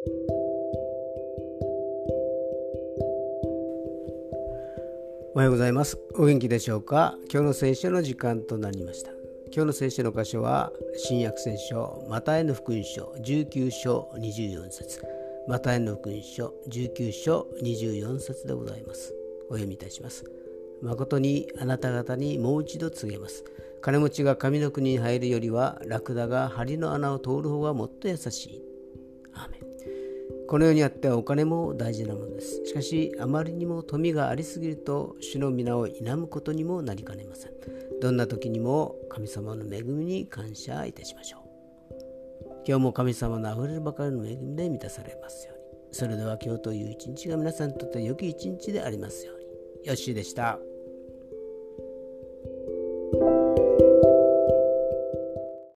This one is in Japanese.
おはようございます。お元気でしょうか？今日の聖書の時間となりました。今日の聖書の箇所は、新約聖書、マタイの福音書19章24節マタイの福音書19章24節でございます。お読みいたします。誠にあなた方にもう一度告げます。金持ちが神の国に入るよりは、ラクダが針の穴を通る方がもっと優しい。アーメンこの世にあってはお金も大事なものです。しかし、あまりにも富がありすぎると、主の皆を否むことにもなりかねません。どんな時にも神様の恵みに感謝いたしましょう。今日も神様のあふれるばかりの恵みで満たされますように。それでは今日という一日が皆さんにとって良き一日でありますように。よッしーでした。